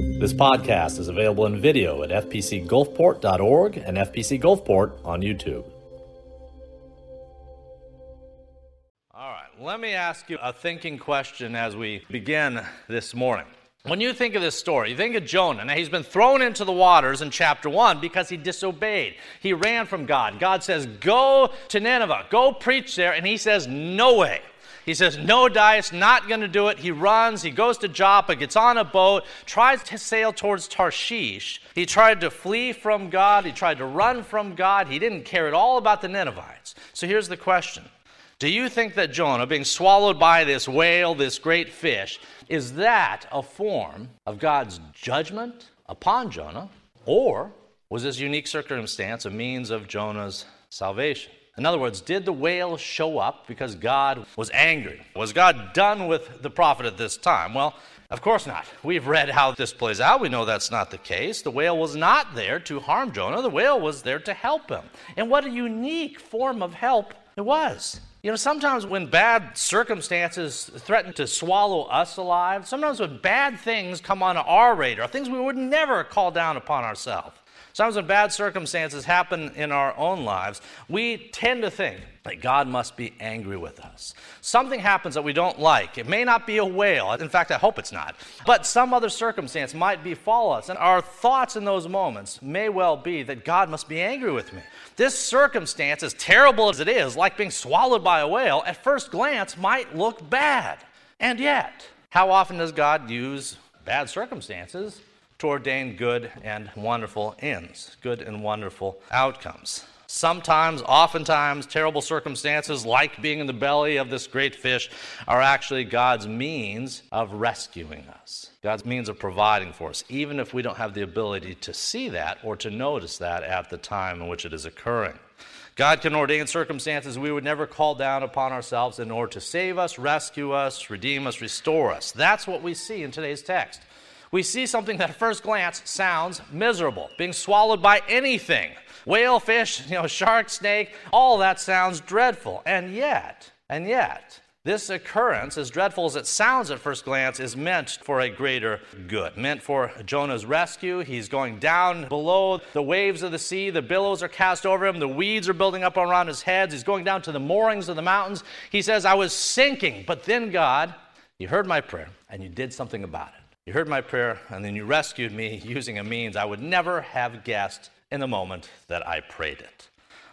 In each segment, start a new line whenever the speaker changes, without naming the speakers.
This podcast is available in video at fpcgulfport.org and FPC Gulfport on YouTube. All right, let me ask you a thinking question as we begin this morning. When you think of this story, you think of Jonah. Now, he's been thrown into the waters in chapter 1 because he disobeyed. He ran from God. God says, Go to Nineveh, go preach there. And he says, No way. He says, No, Dias, not going to do it. He runs, he goes to Joppa, gets on a boat, tries to sail towards Tarshish. He tried to flee from God, he tried to run from God. He didn't care at all about the Ninevites. So here's the question Do you think that Jonah, being swallowed by this whale, this great fish, is that a form of God's judgment upon Jonah, or was this unique circumstance a means of Jonah's salvation? In other words, did the whale show up because God was angry? Was God done with the prophet at this time? Well, of course not. We've read how this plays out. We know that's not the case. The whale was not there to harm Jonah, the whale was there to help him. And what a unique form of help it was. You know, sometimes when bad circumstances threaten to swallow us alive, sometimes when bad things come on our radar, things we would never call down upon ourselves, sometimes when bad circumstances happen in our own lives, we tend to think that God must be angry with us. Something happens that we don't like. It may not be a whale. In fact, I hope it's not. But some other circumstance might befall us. And our thoughts in those moments may well be that God must be angry with me. This circumstance, as terrible as it is, like being swallowed by a whale, at first glance might look bad. And yet, how often does God use bad circumstances to ordain good and wonderful ends, good and wonderful outcomes? Sometimes, oftentimes, terrible circumstances, like being in the belly of this great fish, are actually God's means of rescuing us, God's means of providing for us, even if we don't have the ability to see that or to notice that at the time in which it is occurring. God can ordain circumstances we would never call down upon ourselves in order to save us, rescue us, redeem us, restore us. That's what we see in today's text. We see something that at first glance sounds miserable, being swallowed by anything whale, fish, you know, shark, snake, all that sounds dreadful. And yet, and yet, this occurrence, as dreadful as it sounds at first glance, is meant for a greater good, meant for Jonah's rescue. He's going down below the waves of the sea. The billows are cast over him. The weeds are building up around his head. He's going down to the moorings of the mountains. He says, I was sinking, but then God, you heard my prayer and you did something about it. You heard my prayer and then you rescued me using a means I would never have guessed in the moment that I prayed it.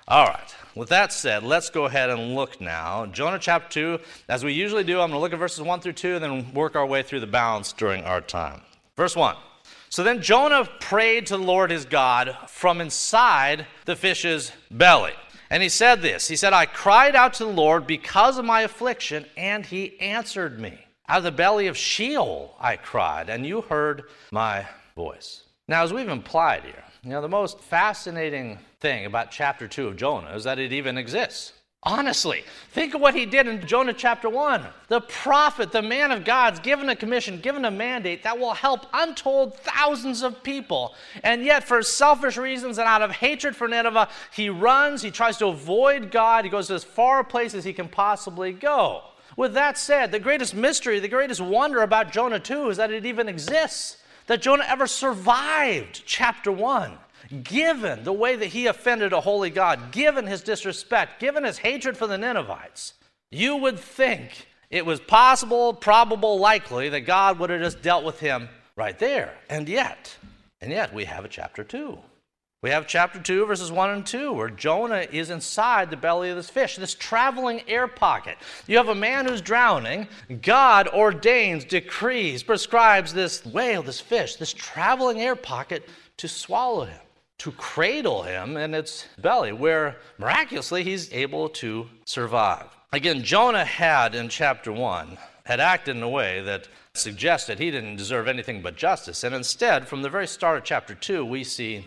All right, with that said, let's go ahead and look now. Jonah chapter 2, as we usually do, I'm going to look at verses 1 through 2 and then work our way through the balance during our time. Verse 1. So then Jonah prayed to the Lord his God from inside the fish's belly. And he said this He said, I cried out to the Lord because of my affliction, and he answered me. Out of the belly of Sheol I cried, and you heard my voice. Now, as we've implied here, you know, the most fascinating thing about chapter 2 of Jonah is that it even exists. Honestly, think of what he did in Jonah chapter 1. The prophet, the man of God's given a commission, given a mandate that will help untold thousands of people. And yet, for selfish reasons and out of hatred for Nineveh, he runs, he tries to avoid God, he goes to as far a place as he can possibly go. With that said, the greatest mystery, the greatest wonder about Jonah 2 is that it even exists that Jonah ever survived chapter 1, given the way that he offended a holy God, given his disrespect, given his hatred for the Ninevites. You would think it was possible, probable, likely that God would have just dealt with him right there. And yet, and yet we have a chapter 2. We have chapter 2, verses 1 and 2, where Jonah is inside the belly of this fish, this traveling air pocket. You have a man who's drowning. God ordains, decrees, prescribes this whale, this fish, this traveling air pocket to swallow him, to cradle him in its belly, where miraculously he's able to survive. Again, Jonah had in chapter 1 had acted in a way that suggested he didn't deserve anything but justice. And instead, from the very start of chapter 2, we see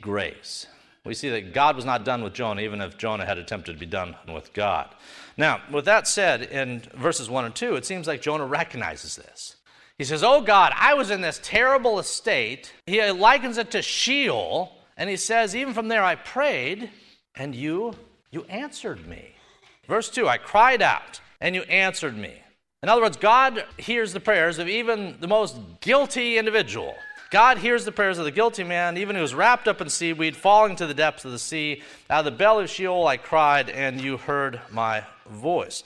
grace. We see that God was not done with Jonah, even if Jonah had attempted to be done with God. Now, with that said, in verses 1 and 2, it seems like Jonah recognizes this. He says, Oh God, I was in this terrible estate. He likens it to Sheol, and he says, Even from there I prayed, and you, you answered me. Verse 2, I cried out, and you answered me. In other words, God hears the prayers of even the most guilty individual God hears the prayers of the guilty man, even who is wrapped up in seaweed, falling to the depths of the sea. Out of the belly of Sheol I cried, and you heard my voice.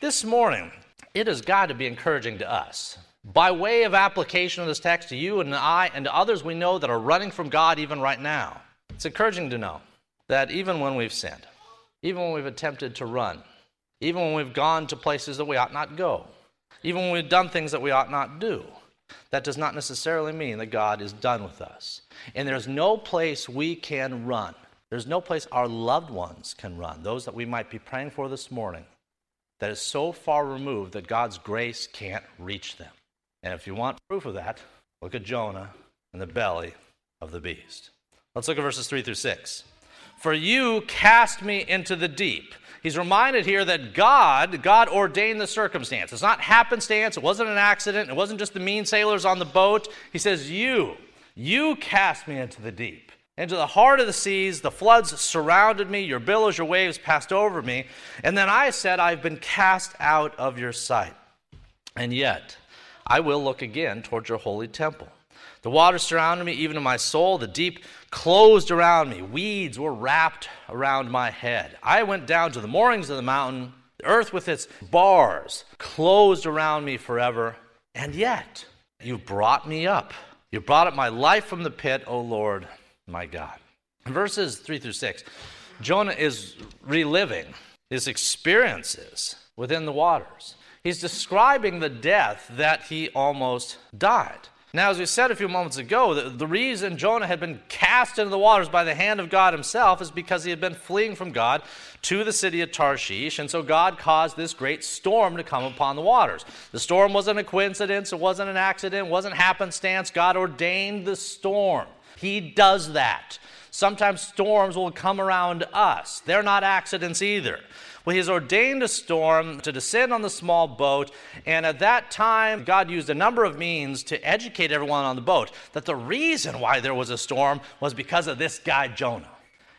This morning, it has got to be encouraging to us. By way of application of this text to you and I and to others we know that are running from God even right now, it's encouraging to know that even when we've sinned, even when we've attempted to run, even when we've gone to places that we ought not go, even when we've done things that we ought not do, that does not necessarily mean that God is done with us. And there's no place we can run. There's no place our loved ones can run, those that we might be praying for this morning, that is so far removed that God's grace can't reach them. And if you want proof of that, look at Jonah in the belly of the beast. Let's look at verses 3 through 6. For you cast me into the deep. He's reminded here that God, God ordained the circumstance. It's not happenstance. It wasn't an accident. It wasn't just the mean sailors on the boat. He says, You, you cast me into the deep, into the heart of the seas. The floods surrounded me. Your billows, your waves passed over me. And then I said, I've been cast out of your sight. And yet, I will look again towards your holy temple. The waters surrounded me, even in my soul. The deep closed around me. Weeds were wrapped around my head. I went down to the moorings of the mountain. The earth with its bars closed around me forever. And yet, you brought me up. You brought up my life from the pit, O Lord, my God. Verses 3 through 6, Jonah is reliving his experiences within the waters. He's describing the death that he almost died. Now, as we said a few moments ago, the, the, reason Jonah had been cast into the waters by the hand of God himself is because he had been fleeing from God to the city of Tarshish, and so God caused this great storm to come upon the waters. The storm wasn't a coincidence, it wasn't an accident, it wasn't happenstance. God ordained the storm. He does that. Sometimes storms will come around us, they're not accidents either. Well, he's ordained a storm to descend on the small boat, and at that time, God used a number of means to educate everyone on the boat that the reason why there was a storm was because of this guy, Jonah.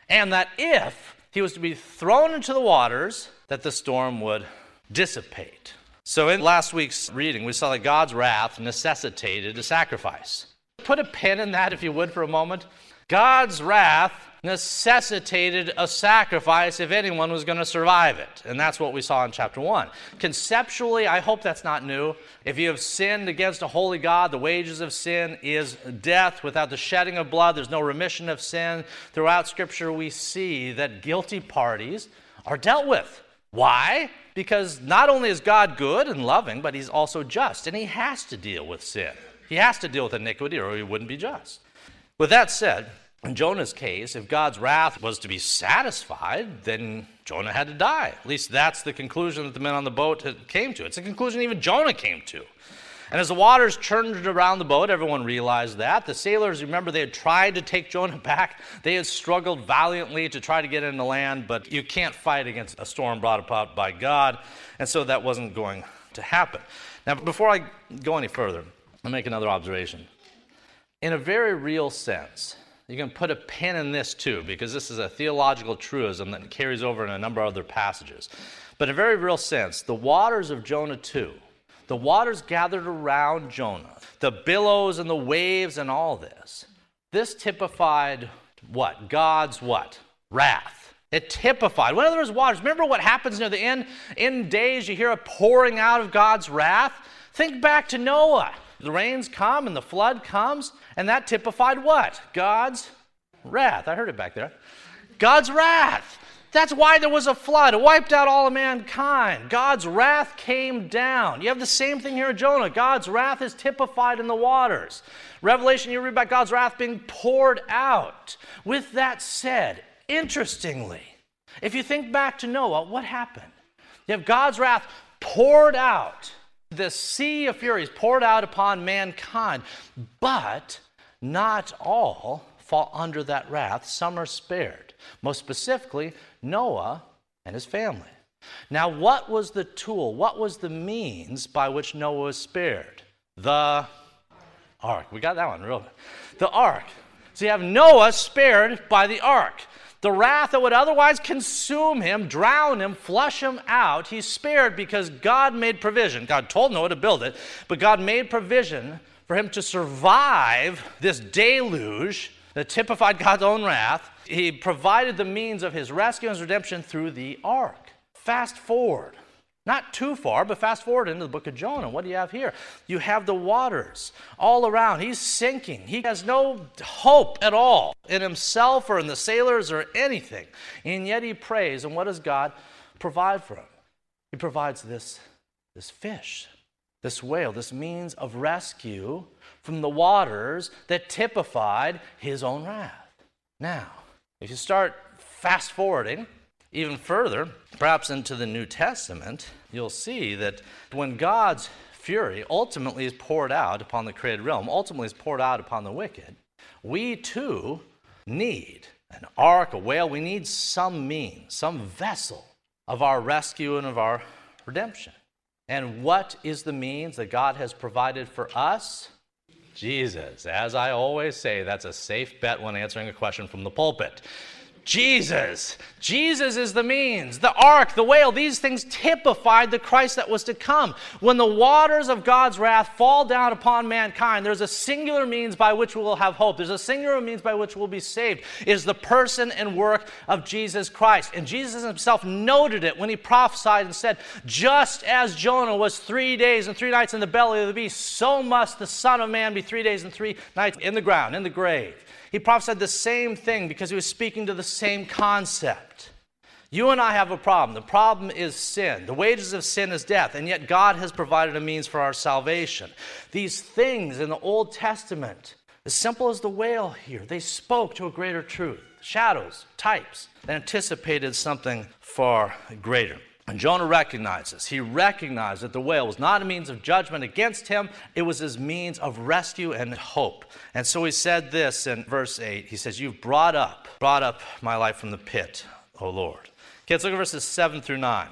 And that if he was to be thrown into the waters, that the storm would dissipate. So, in last week's reading, we saw that God's wrath necessitated a sacrifice. Put a pin in that, if you would, for a moment. God's wrath necessitated a sacrifice if anyone was going to survive it. And that's what we saw in chapter 1. Conceptually, I hope that's not new. If you have sinned against a holy God, the wages of sin is death. Without the shedding of blood, there's no remission of sin. Throughout Scripture, we see that guilty parties are dealt with. Why? Because not only is God good and loving, but He's also just, and He has to deal with sin. He has to deal with iniquity, or He wouldn't be just. With that said, in Jonah's case, if God's wrath was to be satisfied, then Jonah had to die. At least that's the conclusion that the men on the boat came to. It's a conclusion even Jonah came to. And as the waters churned around the boat, everyone realized that. The sailors, remember, they had tried to take Jonah back. They had struggled valiantly to try to get into land, but you can't fight against a storm brought about by God. And so that wasn't going to happen. Now, before I go any further, I'll make another observation. In a very real sense, you can put a pin in this too, because this is a theological truism that carries over in a number of other passages. But in a very real sense, the waters of Jonah 2, the waters gathered around Jonah, the billows and the waves and all this, this typified what? God's what? Wrath. It typified. Whenever there's waters, remember what happens near the end? In days, you hear a pouring out of God's wrath. Think back to Noah. The rains come and the flood comes, and that typified what? God's wrath. I heard it back there. God's wrath. That's why there was a flood. It wiped out all of mankind. God's wrath came down. You have the same thing here in Jonah. God's wrath is typified in the waters. Revelation, you read about God's wrath being poured out. With that said, interestingly, if you think back to Noah, what happened? You have God's wrath poured out the sea of fury is poured out upon mankind, but not all fall under that wrath. Some are spared. Most specifically, Noah and his family. Now, what was the tool? What was the means by which Noah was spared? The ark. We got that one real good. The ark. So you have Noah spared by the ark. The wrath that would otherwise consume him, drown him, flush him out, he's spared because God made provision. God told Noah to build it, but God made provision for him to survive this deluge that typified God's own wrath, he provided the means of his rescue and his redemption through the ark. Fast forward, not too far, but fast forward into the book of Jonah. What do you have here? You have the waters all around. He's sinking. He has no hope at all in himself or in the sailors or anything. And yet he prays. And what does God provide for him? He provides this, this fish, this whale, this means of rescue from the waters that typified his own wrath. Now, if you start fast forwarding even further, perhaps into the New Testament, you'll see that when God's fury ultimately is poured out upon the created realm, ultimately is poured out upon the wicked, we too need an ark, a whale. We need some means, some vessel of our rescue and of our redemption. And what is the means that God has provided for us? Jesus. As I always say, that's a safe bet when answering a question from the pulpit. Jesus. Jesus is the means. The ark, the whale, these things typified the Christ that was to come. When the waters of God's wrath fall down upon mankind, there's a singular means by which we will have hope. There's a singular means by which we'll be saved. It is the person and work of Jesus Christ. And Jesus himself noted it when he prophesied and said, Just as Jonah was three days and three nights in the belly of the beast, so must the Son of Man be three days and three nights in the ground, in the grave. He prophesied the same thing because he was speaking to the same concept. You and I have a problem. The problem is sin. The wages of sin is death, and yet God has provided a means for our salvation. These things in the Old Testament, as simple as the whale here, they spoke to a greater truth. Shadows, types, that anticipated something far greater. And Jonah recognizes, he recognized that the whale was not a means of judgment against him, it was his means of rescue and hope. And so he said this in verse 8. He says, You've brought up, brought up my life from the pit, O Lord. Okay, let's look at verses 7 through 9.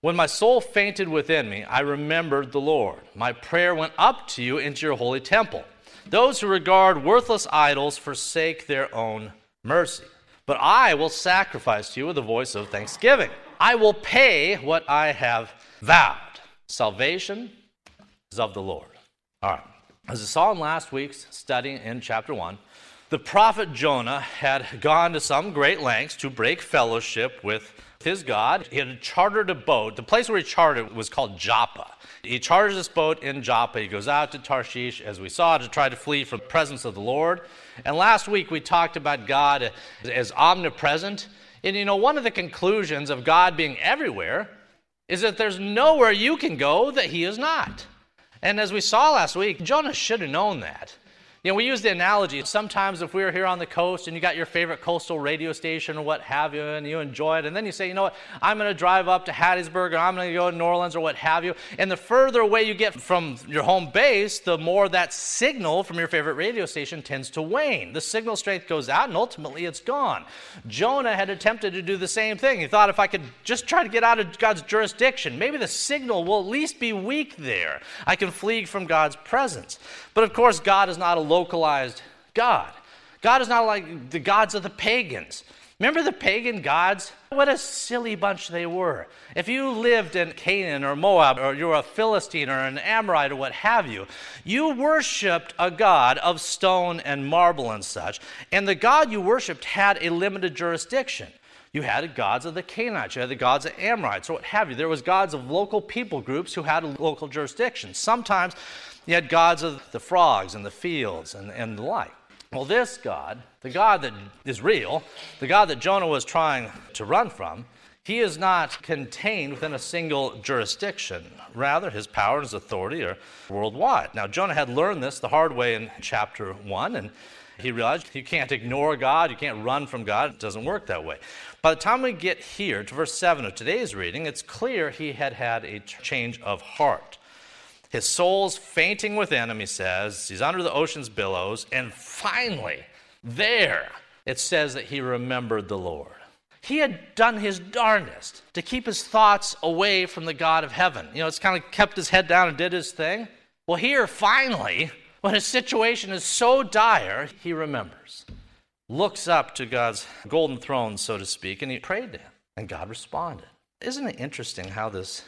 When my soul fainted within me, I remembered the Lord. My prayer went up to you into your holy temple. Those who regard worthless idols forsake their own mercy. But I will sacrifice to you with a voice of thanksgiving. I will pay what I have vowed. Salvation is of the Lord. All right. As we saw in last week's study in chapter 1, the prophet Jonah had gone to some great lengths to break fellowship with his God. He had chartered a boat. The place where he chartered was called Joppa. He charters this boat in Joppa. He goes out to Tarshish, as we saw, to try to flee from the presence of the Lord. And last week we talked about God as omnipresent. And you know, one of the conclusions of God being everywhere is that there's nowhere you can go that He is not. And as we saw last week, Jonah should have known that. You know, we use the analogy sometimes if we were here on the coast and you got your favorite coastal radio station or what have you, and you enjoy it, and then you say, you know what, I'm going to drive up to Hattiesburg or I'm going to go to New Orleans or what have you. And the further away you get from your home base, the more that signal from your favorite radio station tends to wane. The signal strength goes out and ultimately it's gone. Jonah had attempted to do the same thing. He thought if I could just try to get out of God's jurisdiction, maybe the signal will at least be weak there. I can flee from God's presence. But of course, God is not a localized God. God is not like the gods of the pagans. Remember the pagan gods? What a silly bunch they were. If you lived in Canaan or Moab, or you're a Philistine or an Amorite or what have you, you worshiped a god of stone and marble and such, and the god you worshiped had a limited jurisdiction. You had the gods of the Canaanites, you had the gods of Amorites, or what have you. There was gods of local people groups who had a local jurisdiction. Sometimes you had gods of the frogs and the fields and, and the like. Well, this God, the God that is real, the God that Jonah was trying to run from, he is not contained within a single jurisdiction. Rather, his power and his authority are worldwide. Now, Jonah had learned this the hard way in chapter 1, and he realized you can't ignore God, you can't run from God. It doesn't work that way. By the time we get here to verse 7 of today's reading, it's clear he had had a change of heart. His soul's fainting within him, he says. He's under the ocean's billows. And finally, there, it says that he remembered the Lord. He had done his darndest to keep his thoughts away from the God of heaven. You know, it's kind of kept his head down and did his thing. Well, here, finally, when his situation is so dire, he remembers, looks up to God's golden throne, so to speak, and he prayed to him, and God responded. Isn't it interesting how this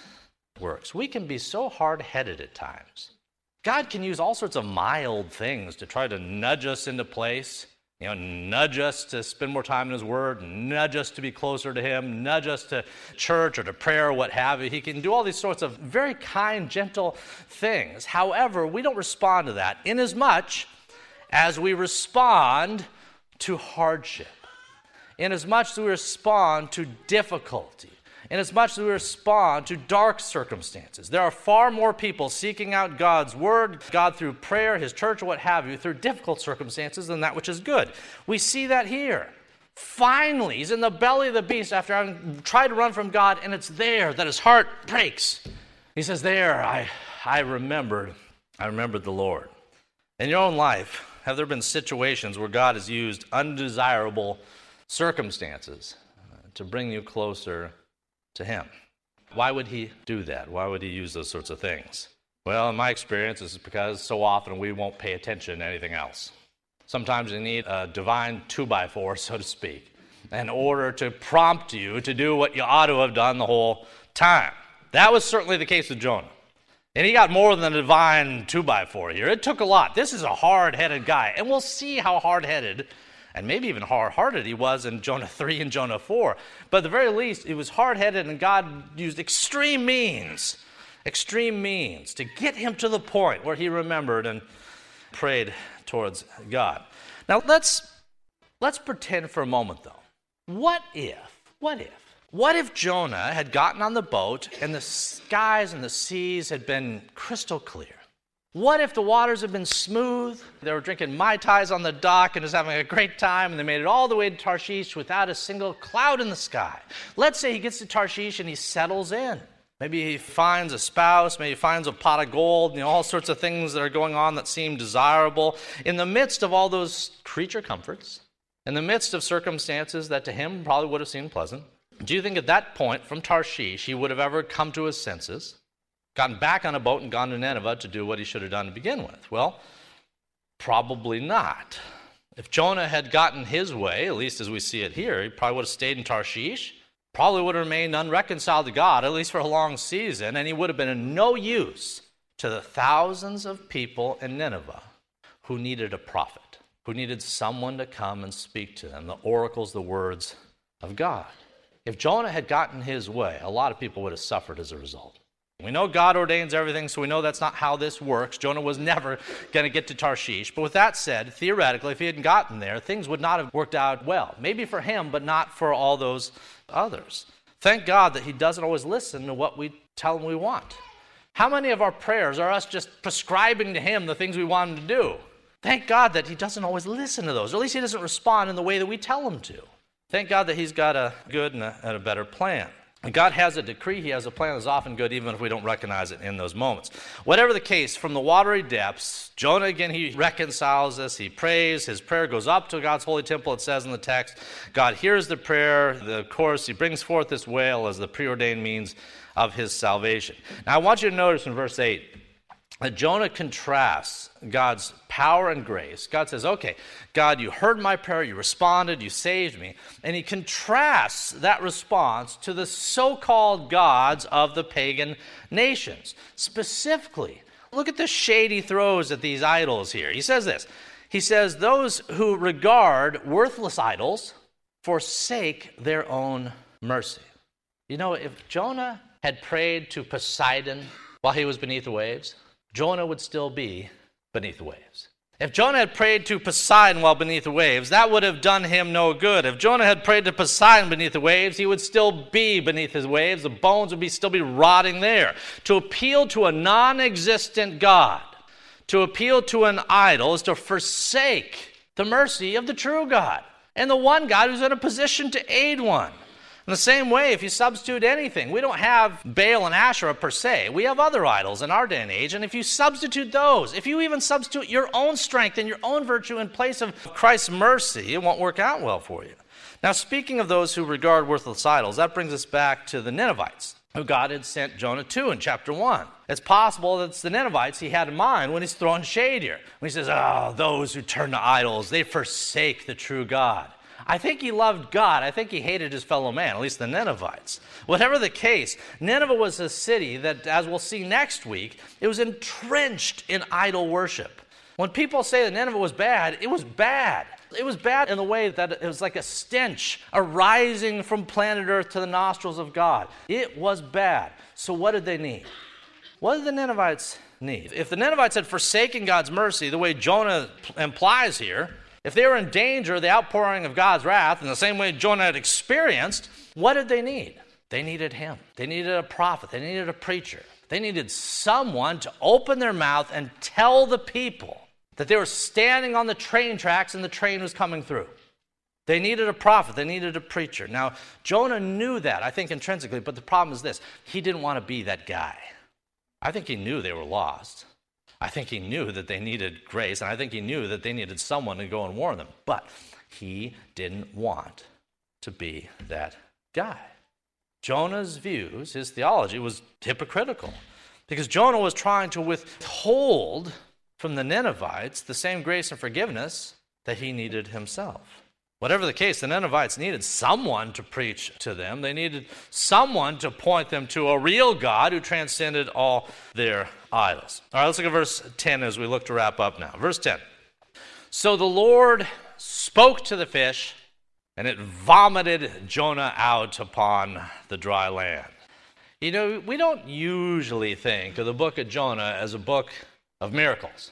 works. We can be so hard headed at times, God can use all sorts of mild things to try to nudge us into place, you know, nudge us to spend more time in His Word, nudge us to be closer to Him, nudge us to church or to prayer or what have you. He can do all these sorts of very kind, gentle things. However, we don't respond to that inasmuch as we respond to hardship, inasmuch as much as we respond to difficulty inasmuch as much as we respond to dark circumstances. There are far more people seeking out God's word, God through prayer, his church, or what have you, through difficult circumstances than that which is good. We see that here. Finally, he's in the belly of the beast after having tried to run from God, and it's there that his heart breaks. He says, There, I, I remembered, I remembered the Lord. In your own life, have there been situations where God has used undesirable circumstances uh, to bring you closer to Him. Why would He do that? Why would He use those sorts of things? Well, in my experience, it's because so often we won't pay attention to anything else. Sometimes you need a divine two by four, so to speak, in order to prompt you to do what you ought to have done the whole time. That was certainly the case with Jonah. And he got more than a divine two by four here. It took a lot. This is a hard headed guy. And we'll see how hard headed and maybe even hard hearted he was in Jonah 3 and Jonah 4. But at the very least, he was hard headed, and God used extreme means, extreme means to get him to the point where he remembered and prayed towards God. Now, let's, let's pretend for a moment, though. What if, what if, what if Jonah had gotten on the boat and the skies and the seas had been crystal clear? What if the waters had been smooth? They were drinking Mai Tais on the dock and just having a great time, and they made it all the way to Tarshish without a single cloud in the sky. Let's say he gets to Tarshish and he settles in. Maybe he finds a spouse, maybe he finds a pot of gold, you know, all sorts of things that are going on that seem desirable. In the midst of all those creature comforts, in the midst of circumstances that to him probably would have seemed pleasant, do you think at that point from Tarshish he would have ever come to his senses? gotten back on a boat and gone to Nineveh to do what he should have done to begin with? Well, probably not. If Jonah had gotten his way, at least as we see it here, he probably would have stayed in Tarshish, probably would have remained unreconciled to God, at least for a long season, and he would have been of no use to the thousands of people in Nineveh who needed a prophet, who needed someone to come and speak to them, the oracles, the words of God. If Jonah had gotten his way, a lot of people would have suffered as a result. We know God ordains everything, so we know that's not how this works. Jonah was never going to get to Tarshish. But with that said, theoretically, if he hadn't gotten there, things would not have worked out well. Maybe for him, but not for all those others. Thank God that he doesn't always listen to what we tell him we want. How many of our prayers are us just prescribing to him the things we want him to do? Thank God that he doesn't always listen to those, or at least he doesn't respond in the way that we tell him to. Thank God that he's got a good and a, and a better plan. God has a decree, He has a plan that's often good, even if we don't recognize it in those moments. Whatever the case, from the watery depths, Jonah again, he reconciles us, he prays, his prayer goes up to God's holy temple, it says in the text. God hears the prayer, the chorus, he brings forth this whale as the preordained means of his salvation. Now, I want you to notice in verse 8, Jonah contrasts God's power and grace. God says, Okay, God, you heard my prayer, you responded, you saved me. And he contrasts that response to the so called gods of the pagan nations. Specifically, look at the shade he throws at these idols here. He says this He says, Those who regard worthless idols forsake their own mercy. You know, if Jonah had prayed to Poseidon while he was beneath the waves, Jonah would still be beneath the waves. If Jonah had prayed to Poseidon while beneath the waves, that would have done him no good. If Jonah had prayed to Poseidon beneath the waves, he would still be beneath his waves. The bones would be, still be rotting there. To appeal to a non existent God, to appeal to an idol, is to forsake the mercy of the true God and the one God who's in a position to aid one. In the same way, if you substitute anything, we don't have Baal and Asherah per se. We have other idols in our day and age. And if you substitute those, if you even substitute your own strength and your own virtue in place of Christ's mercy, it won't work out well for you. Now, speaking of those who regard worthless idols, that brings us back to the Ninevites, who God had sent Jonah to in chapter 1. It's possible that it's the Ninevites he had in mind when he's throwing shade here. When he says, Oh, those who turn to idols, they forsake the true God. I think he loved God. I think he hated his fellow man, at least the Ninevites. Whatever the case, Nineveh was a city that, as we'll see next week, it was entrenched in idol worship. When people say that Nineveh was bad, it was bad. It was bad in the way that it was like a stench arising from planet Earth to the nostrils of God. It was bad. So, what did they need? What did the Ninevites need? If the Ninevites had forsaken God's mercy, the way Jonah implies here, if they were in danger of the outpouring of God's wrath in the same way Jonah had experienced, what did they need? They needed him. They needed a prophet. They needed a preacher. They needed someone to open their mouth and tell the people that they were standing on the train tracks and the train was coming through. They needed a prophet, they needed a preacher. Now, Jonah knew that, I think intrinsically, but the problem is this he didn't want to be that guy. I think he knew they were lost. I think he knew that they needed grace, and I think he knew that they needed someone to go and warn them. But he didn't want to be that guy. Jonah's views, his theology, was hypocritical because Jonah was trying to withhold from the Ninevites the same grace and forgiveness that he needed himself. Whatever the case, the Ninevites needed someone to preach to them. They needed someone to point them to a real God who transcended all their idols. All right, let's look at verse 10 as we look to wrap up now. Verse 10. So the Lord spoke to the fish, and it vomited Jonah out upon the dry land. You know, we don't usually think of the book of Jonah as a book of miracles.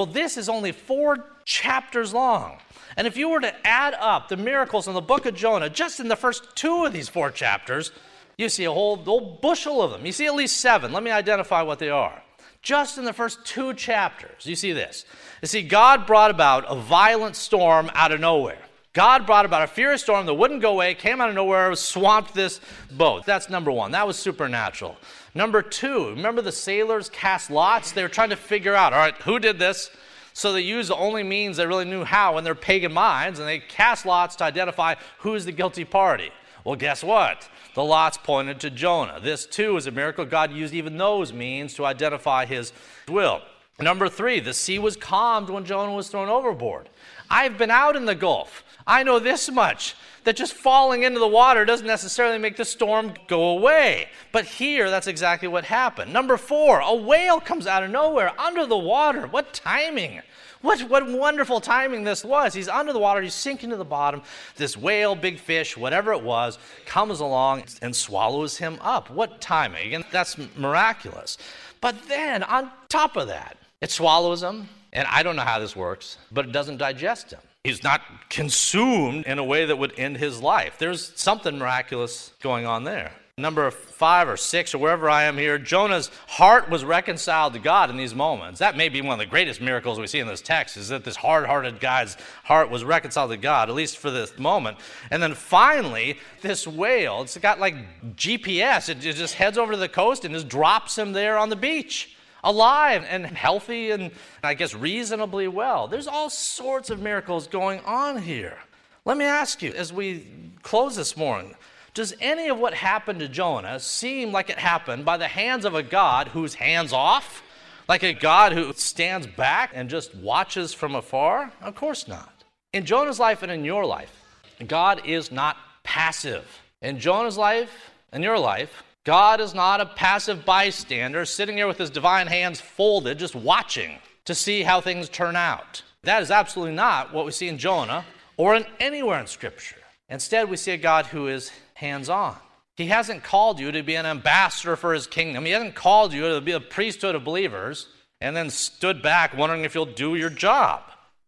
Well, this is only four chapters long. And if you were to add up the miracles in the book of Jonah, just in the first two of these four chapters, you see a whole, whole bushel of them. You see at least seven. Let me identify what they are. Just in the first two chapters, you see this. You see, God brought about a violent storm out of nowhere. God brought about a furious storm that wouldn't go away, came out of nowhere, swamped this boat. That's number one. That was supernatural. Number two, remember the sailors cast lots? They were trying to figure out, all right, who did this? So they used the only means they really knew how in their pagan minds, and they cast lots to identify who's the guilty party. Well, guess what? The lots pointed to Jonah. This too is a miracle. God used even those means to identify his will. Number three, the sea was calmed when Jonah was thrown overboard. I've been out in the Gulf. I know this much that just falling into the water doesn't necessarily make the storm go away. But here, that's exactly what happened. Number four, a whale comes out of nowhere under the water. What timing! What, what wonderful timing this was. He's under the water, he's sinking to the bottom. This whale, big fish, whatever it was, comes along and swallows him up. What timing? Again, that's miraculous. But then, on top of that, it swallows him, and I don't know how this works, but it doesn't digest him. He's not consumed in a way that would end his life. There's something miraculous going on there. Number five or six, or wherever I am here, Jonah's heart was reconciled to God in these moments. That may be one of the greatest miracles we see in this text, is that this hard hearted guy's heart was reconciled to God, at least for this moment. And then finally, this whale, it's got like GPS, it just heads over to the coast and just drops him there on the beach alive and healthy and I guess reasonably well. There's all sorts of miracles going on here. Let me ask you as we close this morning does any of what happened to Jonah seem like it happened by the hands of a God who's hands off? Like a God who stands back and just watches from afar? Of course not. In Jonah's life and in your life, God is not passive. In Jonah's life and your life, God is not a passive bystander sitting here with his divine hands folded, just watching to see how things turn out. That is absolutely not what we see in Jonah or in anywhere in Scripture. Instead, we see a God who is hands on. He hasn't called you to be an ambassador for his kingdom, He hasn't called you to be a priesthood of believers and then stood back wondering if you'll do your job.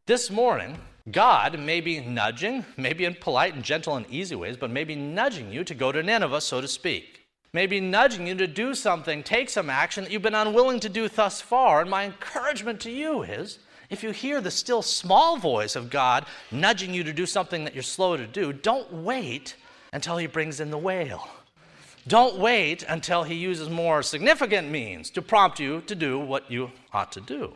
This morning, God may be nudging, maybe in polite and gentle and easy ways, but maybe nudging you to go to Nineveh, so to speak maybe nudging you to do something, take some action that you've been unwilling to do thus far. And my encouragement to you is if you hear the still small voice of God nudging you to do something that you're slow to do, don't wait until He brings in the whale. Don't wait until He uses more significant means to prompt you to do what you ought to do.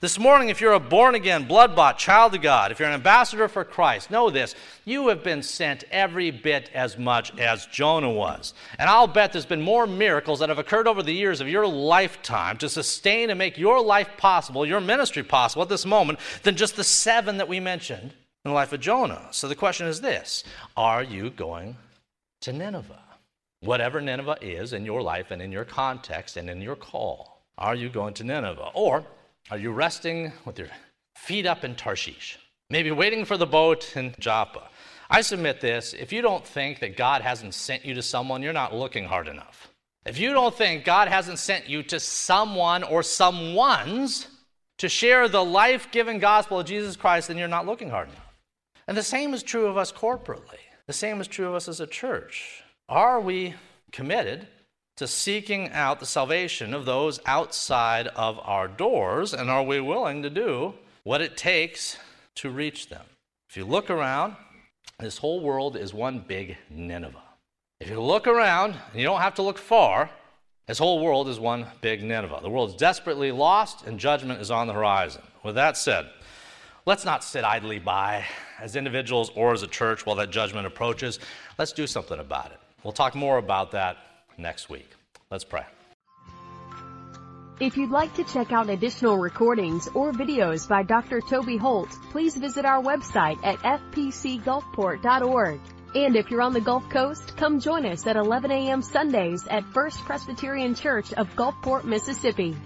This morning, if you're a born again, blood bought child of God, if you're an ambassador for Christ, know this you have been sent every bit as much as Jonah was. And I'll bet there's been more miracles that have occurred over the years of your lifetime to sustain and make your life possible, your ministry possible at this moment, than just the seven that we mentioned in the life of Jonah. So the question is this Are you going to Nineveh? Whatever Nineveh is in your life and in your context and in your call, are you going to Nineveh? Or are you resting with your feet up in Tarshish? Maybe waiting for the boat in Joppa. I submit this if you don't think that God hasn't sent you to someone, you're not looking hard enough. If you don't think God hasn't sent you to someone or someone's to share the life giving gospel of Jesus Christ, then you're not looking hard enough. And the same is true of us corporately. The same is true of us as a church. Are we committed to seeking out the salvation of those outside of our doors? And are we willing to do what it takes to reach them? If you look around, this whole world is one big Nineveh. If you look around, and you don't have to look far, this whole world is one big Nineveh. The world is desperately lost, and judgment is on the horizon. With that said, let's not sit idly by as individuals or as a church while that judgment approaches. Let's do something about it. We'll talk more about that next week. Let's pray.
If you'd like to check out additional recordings or videos by Dr. Toby Holt, please visit our website at fpcgulfport.org. And if you're on the Gulf Coast, come join us at 11 a.m. Sundays at First Presbyterian Church of Gulfport, Mississippi.